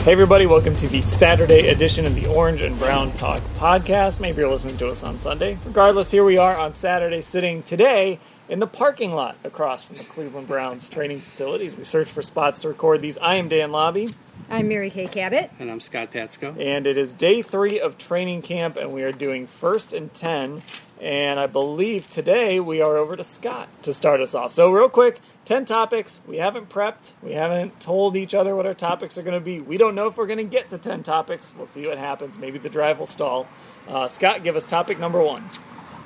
Hey, everybody, welcome to the Saturday edition of the Orange and Brown Talk podcast. Maybe you're listening to us on Sunday. Regardless, here we are on Saturday, sitting today in the parking lot across from the Cleveland Browns training facilities. We search for spots to record these. I am Dan Labbe. I'm Mary Kay Cabot. And I'm Scott Patsko. And it is day three of training camp, and we are doing first and 10. And I believe today we are over to Scott to start us off. So, real quick, 10 topics. We haven't prepped. We haven't told each other what our topics are going to be. We don't know if we're going to get to 10 topics. We'll see what happens. Maybe the drive will stall. Uh, Scott, give us topic number one.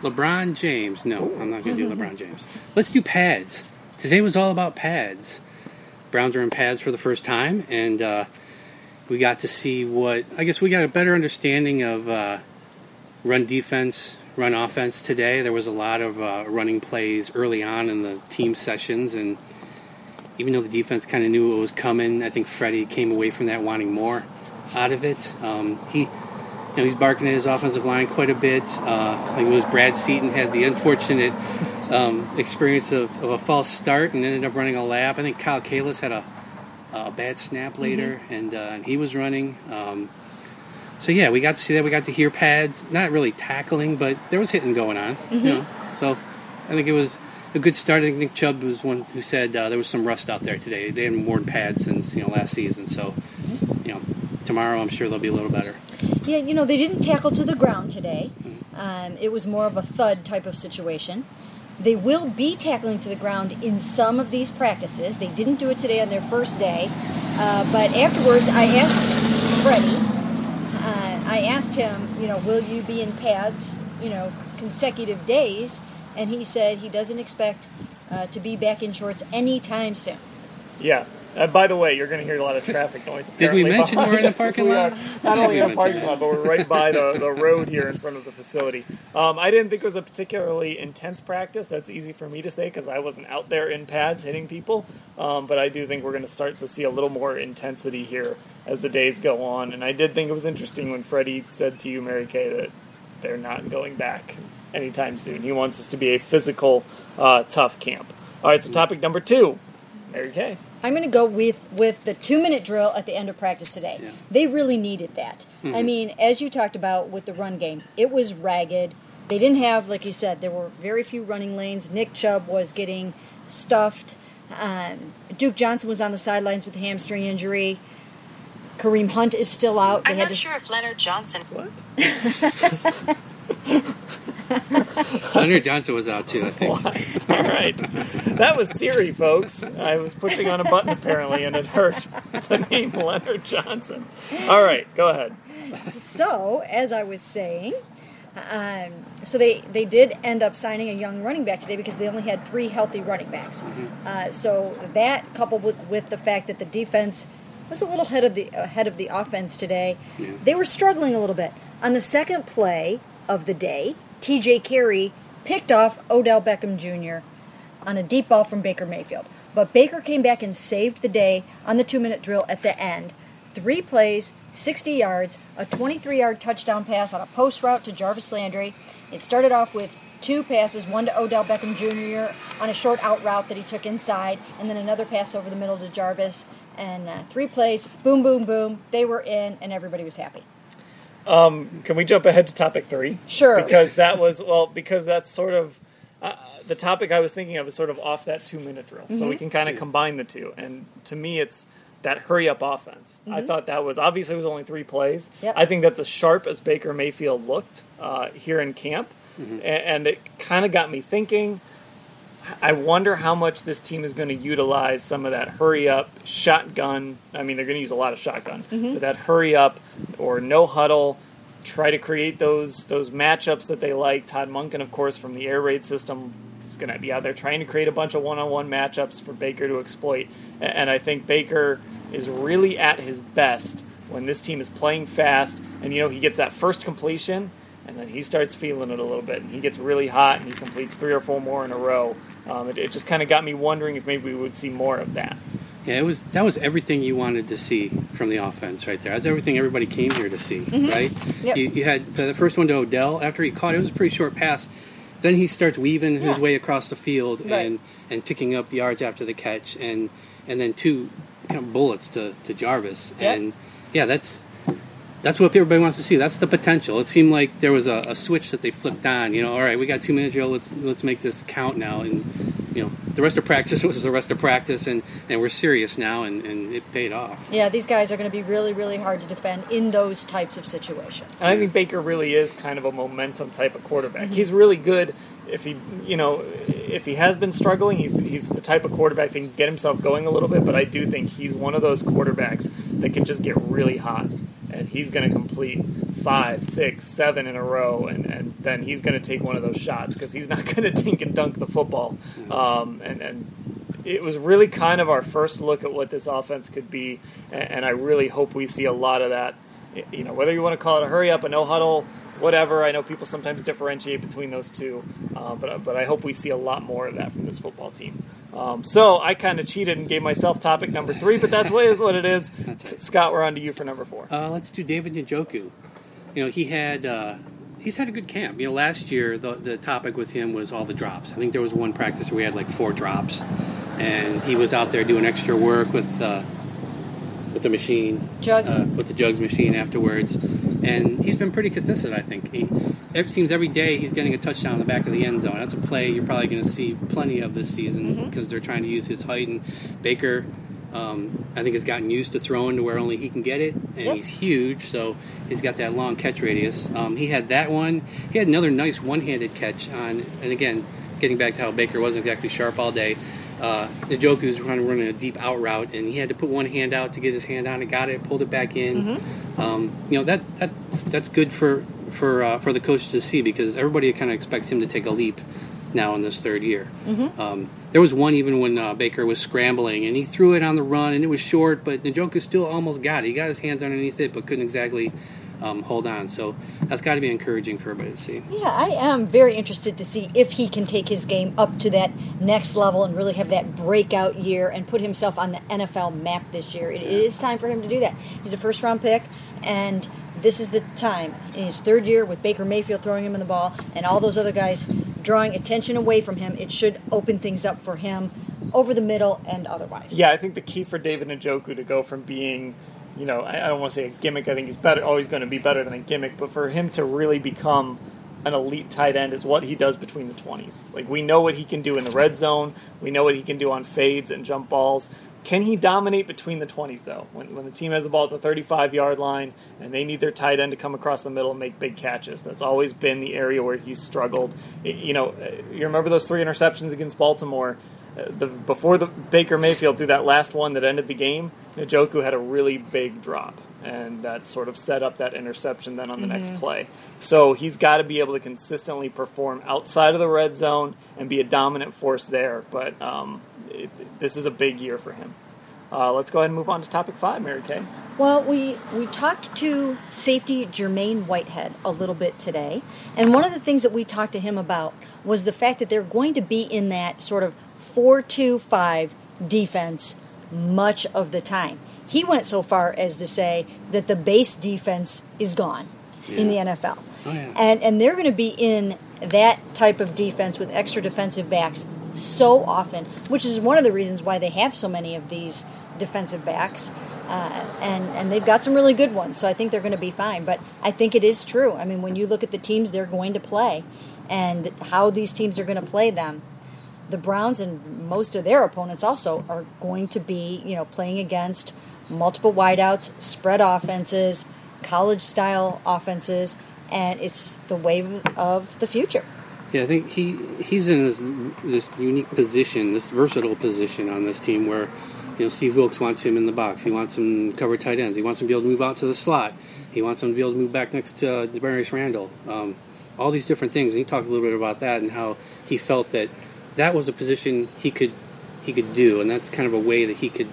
LeBron James. No, I'm not going to do LeBron James. Let's do pads. Today was all about pads. Browns are in pads for the first time, and uh, we got to see what I guess we got a better understanding of uh, run defense, run offense today. There was a lot of uh, running plays early on in the team sessions, and even though the defense kind of knew what was coming, I think Freddie came away from that wanting more out of it. Um, he, you know, he's barking at his offensive line quite a bit. Uh, I think it was Brad Seaton had the unfortunate um, experience of, of, a false start and ended up running a lap. I think Kyle Kalis had a, a bad snap later, mm-hmm. and, uh, and he was running. Um, so yeah, we got to see that. We got to hear pads, not really tackling, but there was hitting going on. Mm-hmm. You know, so I think it was a good start. I think Nick Chubb was one who said uh, there was some rust out there today. They hadn't worn pads since you know last season, so you know tomorrow I'm sure they'll be a little better. Yeah, you know they didn't tackle to the ground today. Mm-hmm. Um, it was more of a thud type of situation. They will be tackling to the ground in some of these practices. They didn't do it today on their first day, uh, but afterwards I asked Freddie I asked him, you know, will you be in pads, you know, consecutive days? And he said he doesn't expect uh, to be back in shorts anytime soon. Yeah. Uh, by the way, you're going to hear a lot of traffic noise. Did we mention we're in the parking lot? Not only in the parking lot, but we're right by the, the road here in front of the facility. Um, I didn't think it was a particularly intense practice. That's easy for me to say because I wasn't out there in pads hitting people. Um, but I do think we're going to start to see a little more intensity here as the days go on. And I did think it was interesting when Freddie said to you, Mary Kay, that they're not going back anytime soon. He wants us to be a physical, uh, tough camp. All right, so topic number two, Mary Kay. I'm going to go with with the two minute drill at the end of practice today. Yeah. They really needed that. Mm-hmm. I mean, as you talked about with the run game, it was ragged. They didn't have, like you said, there were very few running lanes. Nick Chubb was getting stuffed. Um, Duke Johnson was on the sidelines with a hamstring injury. Kareem Hunt is still out. They I'm not to... sure if Leonard Johnson. What? Leonard Johnson was out too, I think. All right. That was Siri, folks. I was pushing on a button apparently, and it hurt the name Leonard Johnson. All right, go ahead. So, as I was saying, um, so they, they did end up signing a young running back today because they only had three healthy running backs. Mm-hmm. Uh, so that coupled with, with the fact that the defense was a little ahead of the ahead of the offense today, yeah. they were struggling a little bit. On the second play of the day, TJ Carrie picked off Odell Beckham Jr. on a deep ball from Baker Mayfield. But Baker came back and saved the day on the two minute drill at the end. Three plays, 60 yards, a 23 yard touchdown pass on a post route to Jarvis Landry. It started off with two passes, one to Odell Beckham Jr. on a short out route that he took inside, and then another pass over the middle to Jarvis. And uh, three plays, boom, boom, boom. They were in, and everybody was happy. Can we jump ahead to topic three? Sure. Because that was well, because that's sort of uh, the topic I was thinking of is sort of off that two minute drill, so Mm-hmm. we can kind of combine the two. And to me, it's that hurry up offense. I thought that was obviously it was only three plays. Mm-hmm. Yep. I think that's as sharp as Baker Mayfield looked uh, here in camp, Mm-hmm. A- and it kind of got me thinking. I wonder how much this team is going to utilize some of that hurry up shotgun. I mean, they're going to use a lot of shotgun, but mm-hmm. that hurry up or no huddle, try to create those those matchups that they like. Todd Monken, of course, from the air raid system, is going to be out there trying to create a bunch of one on one matchups for Baker to exploit. And I think Baker is really at his best when this team is playing fast, and you know he gets that first completion and then he starts feeling it a little bit, and he gets really hot, and he completes three or four more in a row. Um, it, it just kind of got me wondering if maybe we would see more of that. Yeah, it was that was everything you wanted to see from the offense right there. That's everything everybody came here to see, right? Yep. You, you had the first one to Odell after he caught it, it was a pretty short pass. Then he starts weaving his Yeah. way across the field Right. and and picking up yards after the catch, and and then two kind of bullets to, to Jarvis, Yep. and yeah, that's that's what everybody wants to see. That's the potential. It seemed like there was a, a switch that they flipped on. You know, all right, we got two minutes here. Let's let's make this count now. And you know, the rest of practice was the rest of practice, and, and we're serious now, and, and it paid off. Yeah, these guys are going to be really, really hard to defend in those types of situations. And I think Baker really is kind of a momentum type of quarterback. Mm-hmm. He's really good if he, you know, if he has been struggling, he's he's the type of quarterback that can get himself going a little bit. But I do think he's one of those quarterbacks that can just get really hot, and he's going to complete five, six, seven in a row, and, and then he's going to take one of those shots because he's not going to dink and dunk the football. Um, and and it was really kind of our first look at what this offense could be, and, and I really hope we see a lot of that. You know, whether you want to call it a hurry up, a no huddle, whatever. I know people sometimes differentiate between those two, uh, but but I hope we see a lot more of that from this football team. Um, so I kind of cheated and gave myself topic number three, but that's what is what it is. Scott, we're on to you for number four. Uh, let's do David Njoku. You know, he had uh, he's had a good camp. You know, last year the the topic with him was all the drops. I think there was one practice where we had like four drops, and he was out there doing extra work with uh, with the machine, Jugs. uh, with the jugs machine afterwards. And he's been pretty consistent. I think he it seems every day he's getting a touchdown in the back of the end zone. That's a play you're probably going to see plenty of this season because they're trying to use his height and Baker. Um, I think has gotten used to throwing to where only he can get it, and Yep. he's huge, so he's got that long catch radius. Um, he had that one. He had another nice one-handed catch on, and again, getting back to how Baker wasn't exactly sharp all day. Uh, Njoku's running, running a deep out route, and he had to put one hand out to get his hand on it. Got it, pulled it back in. Um, you know that that's that's good for for uh, for the coach to see because everybody kind of expects him to take a leap now in this third year. Um, there was one even when uh, Baker was scrambling and he threw it on the run and it was short, but Njoku still almost got it. He got his hands underneath it, but couldn't exactly um, hold on. So that's got to be encouraging for everybody to see. Yeah, I am very interested to see if he can take his game up to that next level and really have that breakout year and put himself on the NFL map this year. It is time for him to do that. He's a first round pick, and this is the time in his third year with Baker Mayfield throwing him in the ball and all those other guys drawing attention away from him. It should open things up for him over the middle and otherwise. Yeah, I think the key for David Njoku to go from being, you know, I don't want to say a gimmick. I think he's better, always going to be better than a gimmick. But for him to really become an elite tight end is what he does between the twenties. Like we know what he can do in the red zone. We know what he can do on fades and jump balls. Can he dominate between the 20s, though? When, when the team has the ball at the 35 yard line and they need their tight end to come across the middle and make big catches. That's always been the area where he's struggled. You know, you remember those three interceptions against Baltimore? The, before the Baker Mayfield threw that last one that ended the game, Njoku had a really big drop, and that sort of set up that interception then on the next play. So he's got to be able to consistently perform outside of the red zone and be a dominant force there. But um, it, this is a big year for him. Uh, let's go ahead and move on to topic five, Mary Kay. Well, we we talked to safety Jermaine Whitehead a little bit today, and one of the things that we talked to him about was the fact that they're going to be in that sort of four-two-five defense much of the time. He went so far as to say that the base defense is gone in the NFL, Oh, yeah. and and they're going to be in that type of defense with extra defensive backs so often, which is one of the reasons why they have so many of these defensive backs. Uh, and and they've got some really good ones, so I think they're going to be fine. But I think it is true. I mean, when you look at the teams they're going to play, and how these teams are going to play them, the Browns and most of their opponents also are going to be, you know, playing against multiple wideouts, spread offenses, college style offenses, and it's the wave of the future. Yeah, I think he he's in this, this unique position, this versatile position on this team where you know Steve Wilks wants him in the box. He wants him to cover tight ends. He wants him to be able to move out to the slot. He wants him to be able to move back next to uh, Damarius Randall. Um, all these different things. And he talked a little bit about that and how he felt that that was a position he could he could do, and that's kind of a way that he could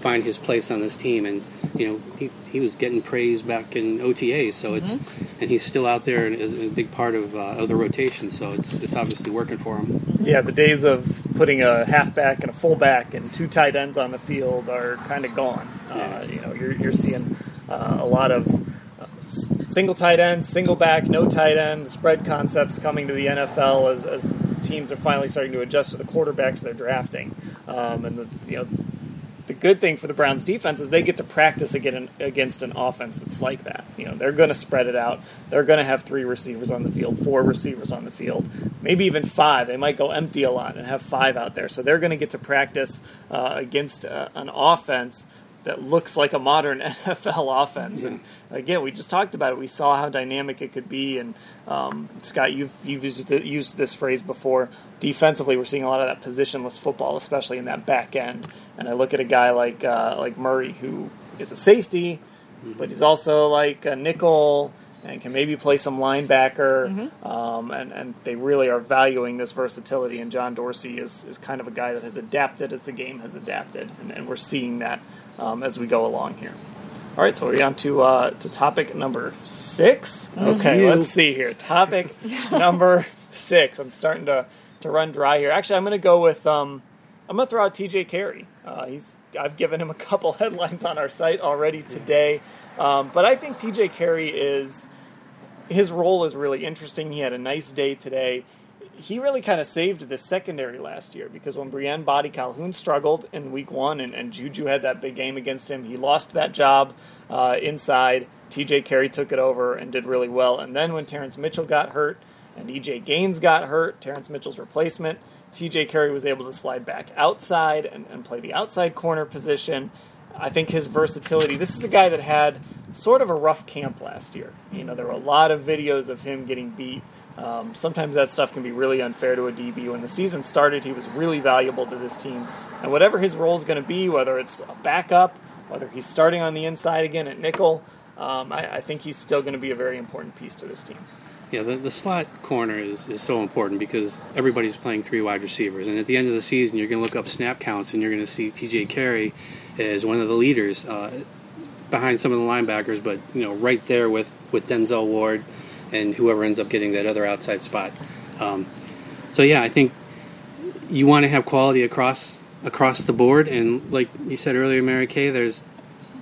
find his place on this team. And you know, he, he was getting praise back in OTA, so it's and he's still out there and is a big part of uh, of the rotation. So it's it's obviously working for him. Yeah, the days of putting a halfback and a fullback and two tight ends on the field are kind of gone. Uh, you know, you're, you're seeing uh, a lot of s- single tight end, single back, no tight end, spread concepts coming to the NFL as, as teams are finally starting to adjust to the quarterbacks they're drafting. Um, and the, you know, the good thing for the Browns defense is they get to practice again against an offense that's like that. You know, they're going to spread it out. They're going to have three receivers on the field, four receivers on the field, maybe even five. They might go empty a lot and have five out there. So they're going to get to practice uh, against uh, an offense that looks like a modern NFL offense. And again, we just talked about it. We saw how dynamic it could be. And um, Scott, you've you've used, used this phrase before. Defensively, we're seeing a lot of that positionless football, especially in that back end. And I look at a guy like uh, like Murray, who is a safety, but he's also like a nickel and can maybe play some linebacker. Um, and, and they really are valuing this versatility. And John Dorsey is, is kind of a guy that has adapted as the game has adapted. And, and we're seeing that um, as we go along here. All right, so we're on to uh, to topic number six. Okay, you. let's see here. Topic number six. I'm starting to, to run dry here. Actually, I'm going to go with um, I'm going to throw out T.J. Carrie. Uh, he's I've given him a couple headlines on our site already today, um, but I think T.J. Carrie is his role is really interesting. He had a nice day today. He really kind of saved the secondary last year because when Briean Boddy-Calhoun struggled in week one and, and Juju had that big game against him, he lost that job uh, inside. TJ Carrie took it over and did really well. And then when Terrance Mitchell got hurt and EJ Gaines got hurt, Terrance Mitchell's replacement, TJ Carrie was able to slide back outside and, and play the outside corner position. I think his versatility. This is a guy that had sort of a rough camp last year. You know, there were a lot of videos of him getting beat. Um, sometimes that stuff can be really unfair to a DB. When the season started, he was really valuable to this team. And whatever his role is going to be, whether it's a backup, whether he's starting on the inside again at nickel, um, I, I think he's still going to be a very important piece to this team. Yeah, the, the slot corner is, is so important because everybody's playing three wide receivers. And at the end of the season, you're going to look up snap counts and you're going to see TJ Carrie as one of the leaders uh, behind some of the linebackers, but you know, right there with, with Denzel Ward and whoever ends up getting that other outside spot. Um, so yeah, I think you want to have quality across across the board. And like you said earlier, Mary Kay, there's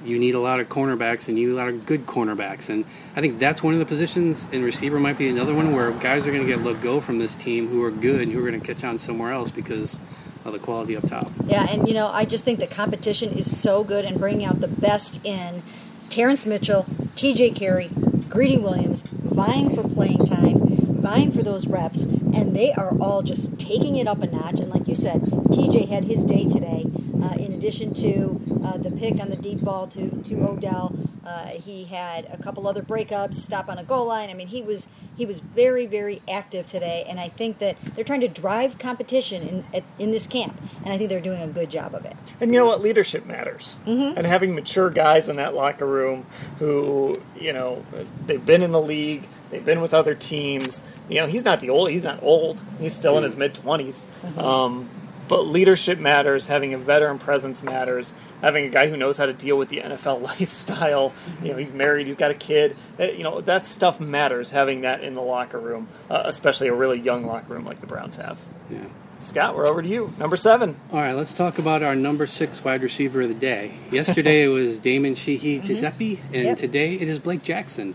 you need a lot of cornerbacks and you need a lot of good cornerbacks. And I think that's one of the positions, and receiver might be another one where guys are going to get let go from this team who are good and who are going to catch on somewhere else because of the quality up top. Yeah, and you know, I just think the competition is so good and bringing out the best in Terrance Mitchell, T.J. Carrie, Greedy Williams, vying for playing time, vying for those reps, and they are all just taking it up a notch. And like you said, T.J. had his day today. Uh, in addition to uh, the pick on the deep ball to to Odell, uh, he had a couple other breakups, stop on a goal line. I mean, he was he was very very active today, and I think that they're trying to drive competition in at, in this camp, and I think they're doing a good job of it. And you know what? Leadership matters. Mm-hmm. And having mature guys in that locker room who, you know, they've been in the league, they've been with other teams. You know, he's not the old. He's not old. He's still in his mid 20s Um, but leadership matters. Having a veteran presence matters. Having a guy who knows how to deal with the NFL lifestyle. You know, he's married. He's got a kid. Uh, You know, that stuff matters. Having that in the locker room, uh, especially a really young locker room like the Browns have. Yeah. Scott, we're over to you. Number seven. All right, let's talk about our number six wide receiver of the day. Yesterday it was Damon Sheehy-Guiseppi, and Yep. today it is Blake Jackson.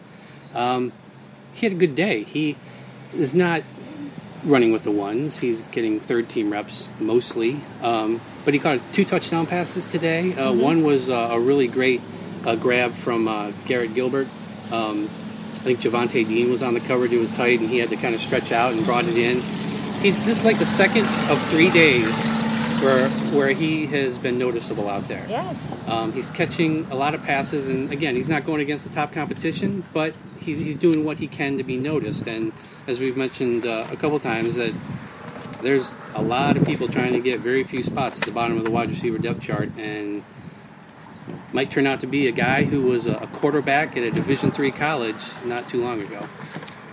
Um, he had a good day. He is not running with the ones. He's getting third team reps mostly. Um, but he caught two touchdown passes today. Uh, One was uh, a really great uh, grab from uh, Garrett Gilbert. Um, I think Jhavonte Dean was on the coverage. It was tight, and he had to kind of stretch out and brought it in. He's, this is like the second of three days where where he has been noticeable out there. Yes. Um, he's catching a lot of passes, and again, he's not going against the top competition, but he's, he's doing what he can to be noticed. And as we've mentioned uh, a couple times, that there's a lot of people trying to get very few spots at the bottom of the wide receiver depth chart, and might turn out to be a guy who was a quarterback at a Division three college not too long ago.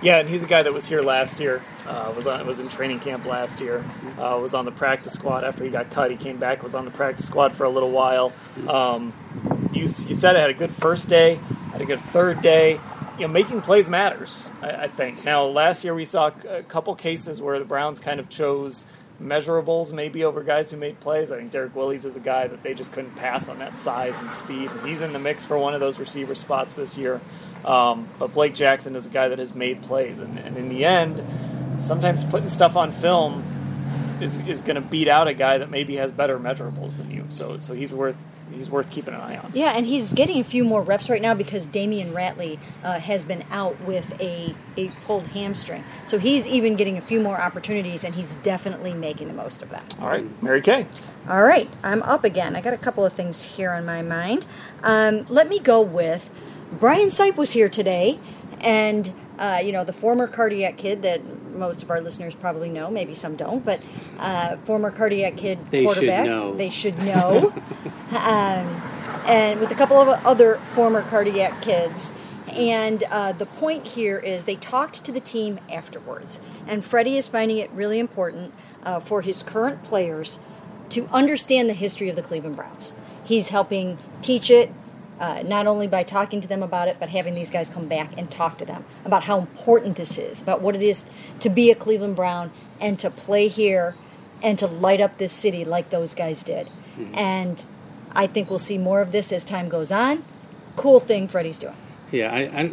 Yeah, and he's a guy that was here last year. Uh, was on, was in training camp last year. Uh, was on the practice squad after he got cut. He came back. Was on the practice squad for a little while. Um, you, you said it had a good first day. Had a good third day. You know, making plays matters. I, I think. Now, last year we saw a couple cases where the Browns kind of chose measurables maybe over guys who made plays. I think Derrick Willies is a guy that they just couldn't pass on that size and speed. And he's in the mix for one of those receiver spots this year. Um, but Blake Jackson is a guy that has made plays, and, and in the end, sometimes putting stuff on film is, is going to beat out a guy that maybe has better measurables than you. So so he's worth he's worth keeping an eye on. Yeah, and he's getting a few more reps right now because Damion Ratley uh, has been out with a, a pulled hamstring. So he's even getting a few more opportunities, and he's definitely making the most of them. All right, Mary Kay. All right, I'm up again. I got a couple of things here on my mind. Um, let me go with Brian Sipe was here today, and uh, you know the former cardiac kid that most of our listeners probably know, maybe some don't, but uh, former cardiac kid They should quarterback. know. They should know. um, and with a couple of other former cardiac kids. And uh, the point here is they talked to the team afterwards. And Freddie is finding it really important uh, for his current players to understand the history of the Cleveland Browns. He's helping teach it, uh, not only by talking to them about it, but having these guys come back and talk to them about how important this is, about what it is to be a Cleveland Brown and to play here and to light up this city like those guys did. And I think we'll see more of this as time goes on. Cool thing Freddie's doing. Yeah, I, I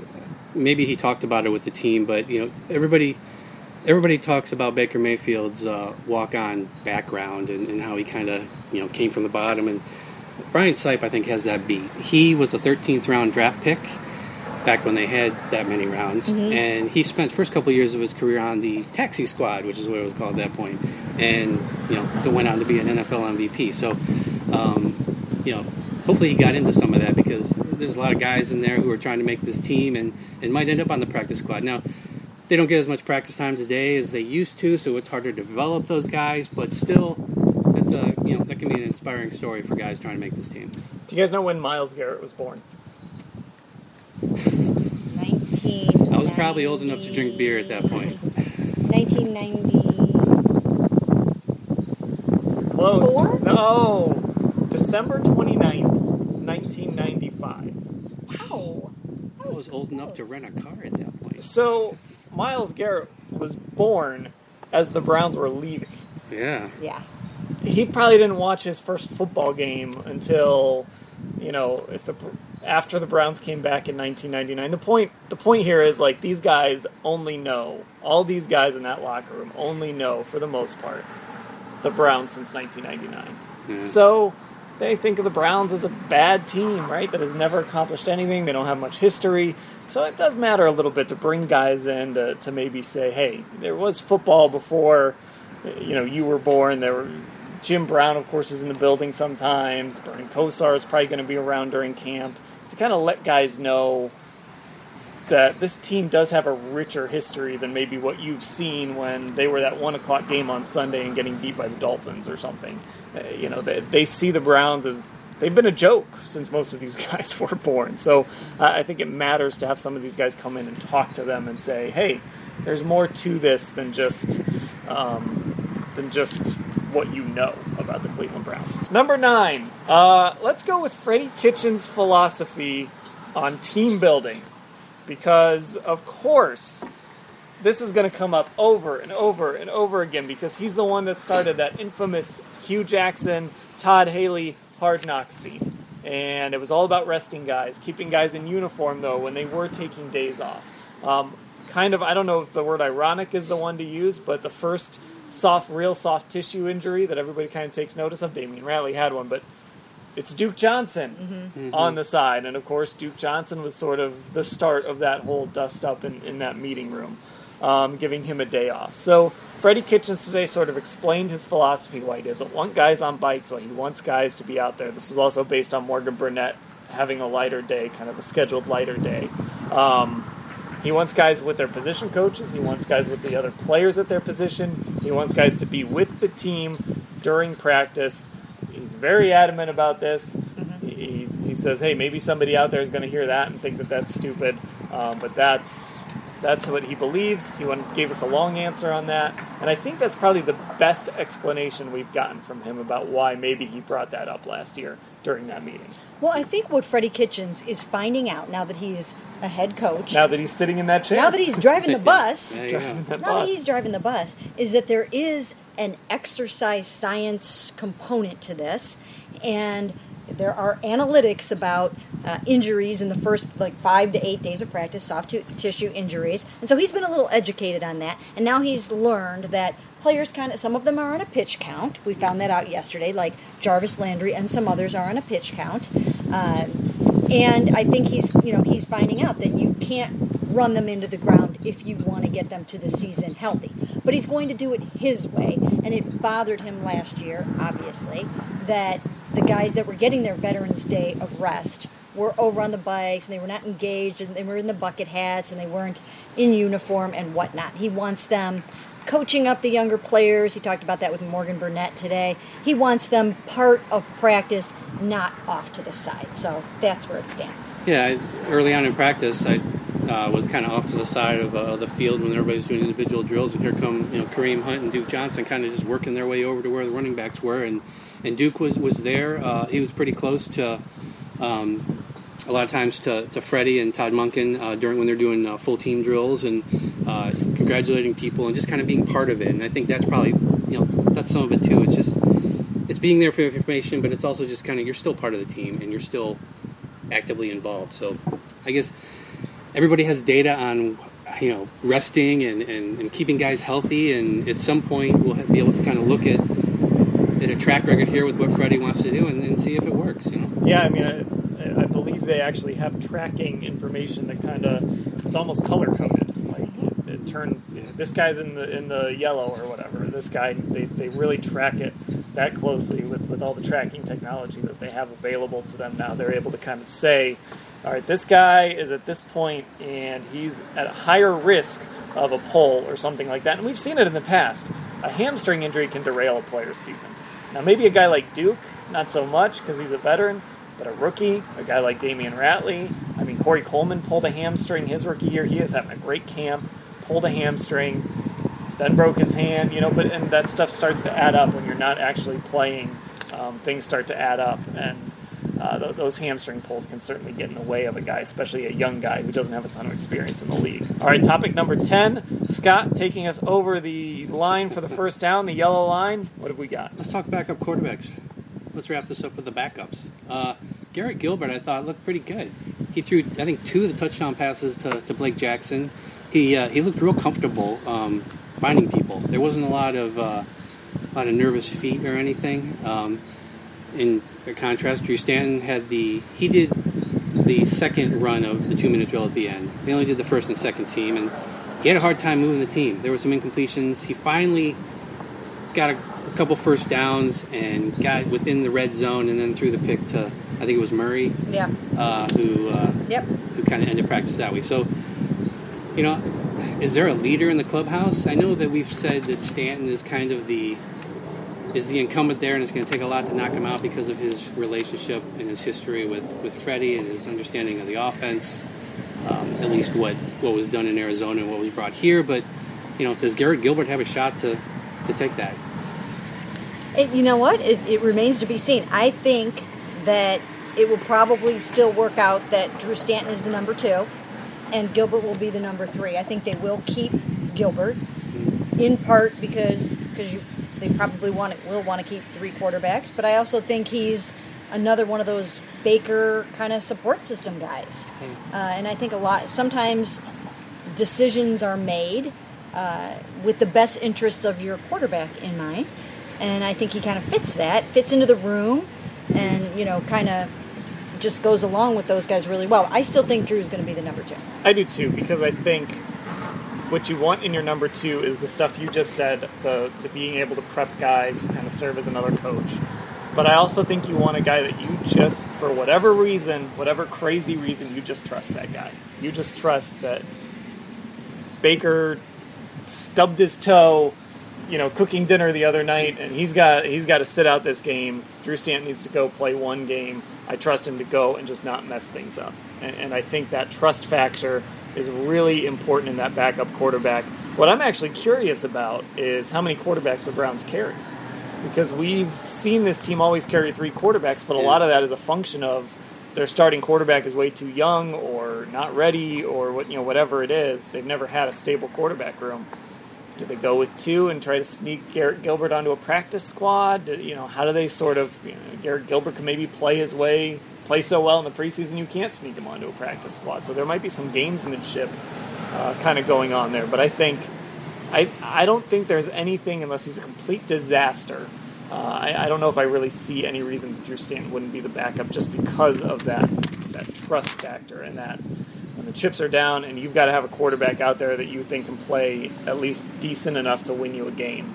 maybe he talked about it with the team, but you know, everybody everybody talks about Baker Mayfield's uh, walk-on background and, and how he kind of you know came from the bottom. And Brian Sipe, I think, has that beat. He was a 13th round draft pick back when they had that many rounds, and he spent first couple years of his career on the taxi squad, which is what it was called at that point, and you know, went on to be an NFL MVP. So, um, you know, hopefully he got into some of that because there's a lot of guys in there who are trying to make this team and, and might end up on the practice squad. Now, they don't get as much practice time today as they used to, so it's harder to develop those guys, but still, it's a you know that can be an inspiring story for guys trying to make this team. Do you guys know when Myles Garrett was born? 19. I was probably old enough to drink beer at that point. 1990. Close. Four? No. December 29th, 1995. Wow. I was old enough to rent a car at that point. So, Myles Garrett was born as the Browns were leaving. Yeah. Yeah. He probably didn't watch his first football game until, you know, if the after the Browns came back in 1999. The point the point here is like these guys only know all these guys in that locker room only know for the most part the Browns since 1999. Yeah. Mm-hmm. So they think of the Browns as a bad team, right? That has never accomplished anything. They don't have much history. So it does matter a little bit to bring guys in to, to maybe say, hey, there was football before, you know, you were born. There were Jim Brown, of course, is in the building sometimes. Bernie Kosar is probably going to be around during camp to kind of let guys know that this team does have a richer history than maybe what you've seen when they were that one o'clock game on Sunday and getting beat by the Dolphins or something. Uh, you know, they, they see the Browns as they've been a joke since most of these guys were born. So uh, I think it matters to have some of these guys come in and talk to them and say, hey, there's more to this than just um, than just what you know about the Cleveland Browns. Number nine, uh, let's go with Freddie Kitchens' philosophy on team building because of course this is going to come up over and over and over again because he's the one that started that infamous Hue Jackson, Todd Haley hard knock scene. And it was all about resting guys, keeping guys in uniform though when they were taking days off. Um, kind of I don't know if the word ironic is the one to use, but the first soft, real soft tissue injury that everybody kind of takes notice of. Damion Ratley had one, but it's Duke Johnson Mm-hmm. on the side, and of course Duke Johnson was sort of the start of that whole dust up in, in that meeting room, um, giving him a day off. So Freddie Kitchens today sort of explained his philosophy why he doesn't want guys on bikes, why he wants guys to be out there. This was also based on Morgan Burnett having a lighter day, kind of a scheduled lighter day. Um, he wants guys with their position coaches. He wants guys with the other players at their position. He wants guys to be with the team during practice. He's very adamant about this. He, he says, "Hey, maybe somebody out there is going to hear that and think that that's stupid, um, but that's that's what he believes." He gave us a long answer on that, and I think that's probably the best explanation we've gotten from him about why maybe he brought that up last year during that meeting. Well, I think what Freddie Kitchens is finding out now that he's a head coach, Now that he's sitting in that chair, now that he's driving the bus, There driving that now that he's driving the bus, is that there is an exercise science component to this, and there are analytics about uh, injuries in the first like five to eight days of practice, soft t- tissue injuries, and so he's been a little educated on that, and now he's learned that players kind of some of them are on a pitch count. We found that out yesterday, like Jarvis Landry and some others are on a pitch count. Um, and I think he's you know he's finding out that you can't run them into the ground if you want to get them to the season healthy. But he's going to do it his way, and it bothered him last year, obviously, that the guys that were getting their Veterans Day of rest were over on the bikes and they were not engaged and they were in the bucket hats and they weren't in uniform and whatnot. He wants them coaching up the younger players. He talked about that with Morgan Burnett today. He wants them part of practice, not off to the side. So that's where it stands. Yeah, I- early on in practice, I uh, was kind of off to the side of uh, the field when everybody's doing individual drills, and here come you know Kareem Hunt and Duke Johnson, kind of just working their way over to where the running backs were, and and Duke was was there. Uh, he was pretty close to. Um, a lot of times to, to Freddie and Todd Monken uh, during when they're doing uh, full team drills and uh, congratulating people and just kind of being part of it. And I think that's probably you know that's some of it too. It's just it's being there for information, but it's also just kind of you're still part of the team and you're still actively involved. So I guess everybody has data on you know resting and, and, and keeping guys healthy, and at some point we'll be able to kind of look at at a track record here with what Freddie wants to do and, and see if it works. You know. Yeah, I mean, I, they actually have tracking information that kind of it's almost color coded. Like it, it turns this guy's in the in the yellow or whatever. This guy, they, they really track it that closely with with all the tracking technology that they have available to them now. They're able to kind of say, all right, this guy is at this point and he's at a higher risk of a pull or something like that. And we've seen it in the past. A hamstring injury can derail a player's season. Now, maybe a guy like Duke, not so much because he's a veteran, but a rookie, a guy like Damion Ratley. I mean, Corey Coleman pulled a hamstring his rookie year. He is having a great camp, pulled a hamstring, then broke his hand, you know, but and that stuff starts to add up when you're not actually playing. Um, things start to add up, and uh, th- those hamstring pulls can certainly get in the way of a guy, especially a young guy who doesn't have a ton of experience in the league. All right, topic number 10. Scott taking us over the line for the first down, the yellow line. What have we got? Let's talk backup quarterbacks. Let's wrap this up with the backups. Uh, Garrett Gilbert, I thought, looked pretty good. He threw, I think, two of the touchdown passes to, to Blake Jackson. He uh, he looked real comfortable um, finding people. There wasn't a lot of uh, a lot of nervous feet or anything. Um, in contrast, Drew Stanton had the he did the second run of the two minute drill at the end. They only did the first and second team, and he had a hard time moving the team. There were some incompletions. He finally got a, a couple first downs and got within the red zone, and then threw the pick to I think it was Murray, Yeah. uh, who uh, Yep. who kind of ended practice that way. So, you know, is there a leader in the clubhouse? I know that we've said that Stanton is kind of the is the incumbent there, and it's going to take a lot to knock him out because of his relationship and his history with with Freddie and his understanding of the offense. Um, at least what what was done in Arizona and what was brought here, but you know, does Garrett Gilbert have a shot to to take that? It, you know what? It, it remains to be seen. I think that it will probably still work out that Drew Stanton is the number two, and Gilbert will be the number three. I think they will keep Gilbert in part because because you they probably want it, will want to keep three quarterbacks, but I also think he's another one of those Baker kind of support system guys, uh, and I think a lot sometimes decisions are made uh, with the best interests of your quarterback in mind. And I think he kind of fits that, fits into the room, and you know, kind of just goes along with those guys really well. I still think Drew's going to be the number two. I do too because I think what you want in your number two is the stuff you just said, the, the being able to prep guys, and kind of serve as another coach. But I also think you want a guy that you just, for whatever reason, whatever crazy reason, you just trust that guy. You just trust that Baker stubbed his toe, you know, cooking dinner the other night, and he's got he's got to sit out this game. Drew Stanton needs to go play one game. I trust him to go and just not mess things up. And, and I think that trust factor is really important in that backup quarterback. What I'm actually curious about is how many quarterbacks the Browns carry. Because we've seen this team always carry three quarterbacks, but a lot of that is a function of their starting quarterback is way too young or not ready or what you know whatever it is. They've never had a stable quarterback room. Do they go with two and try to sneak Garrett Gilbert onto a practice squad? Do, you know, how do they sort of? You know, Garrett Gilbert can maybe play his way, play so well in the preseason you can't sneak him onto a practice squad. So there might be some gamesmanship uh, kind of going on there. But I think, I I don't think there's anything unless he's a complete disaster. Uh, I, I don't know if I really see any reason that Drew Stanton wouldn't be the backup just because of that that trust factor and that when the chips are down and you've got to have a quarterback out there that you think can play at least decent enough to win you a game.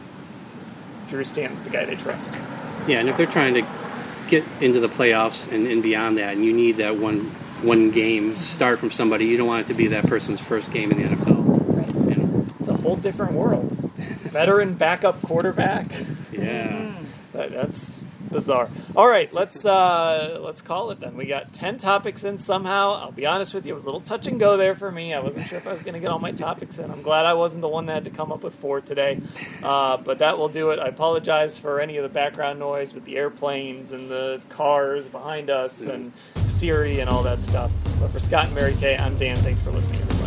Drew Stanton's the guy they trust. Yeah, and if they're trying to get into the playoffs and, and beyond that, and you need that one one game start from somebody, you don't want it to be that person's first game in the NFL. You know? It's a whole different world. Veteran backup quarterback. Yeah. That, that's bizarre. All right, let's uh, let's call it then. We got ten topics in somehow. I'll be honest with you, it was a little touch and go there for me. I wasn't sure if I was going to get all my topics in. I'm glad I wasn't the one that had to come up with four today. Uh, but that will do it. I apologize for any of the background noise with the airplanes and the cars behind us and Siri and all that stuff. But for Scott and Mary Kay, I'm Dan. Thanks for listening.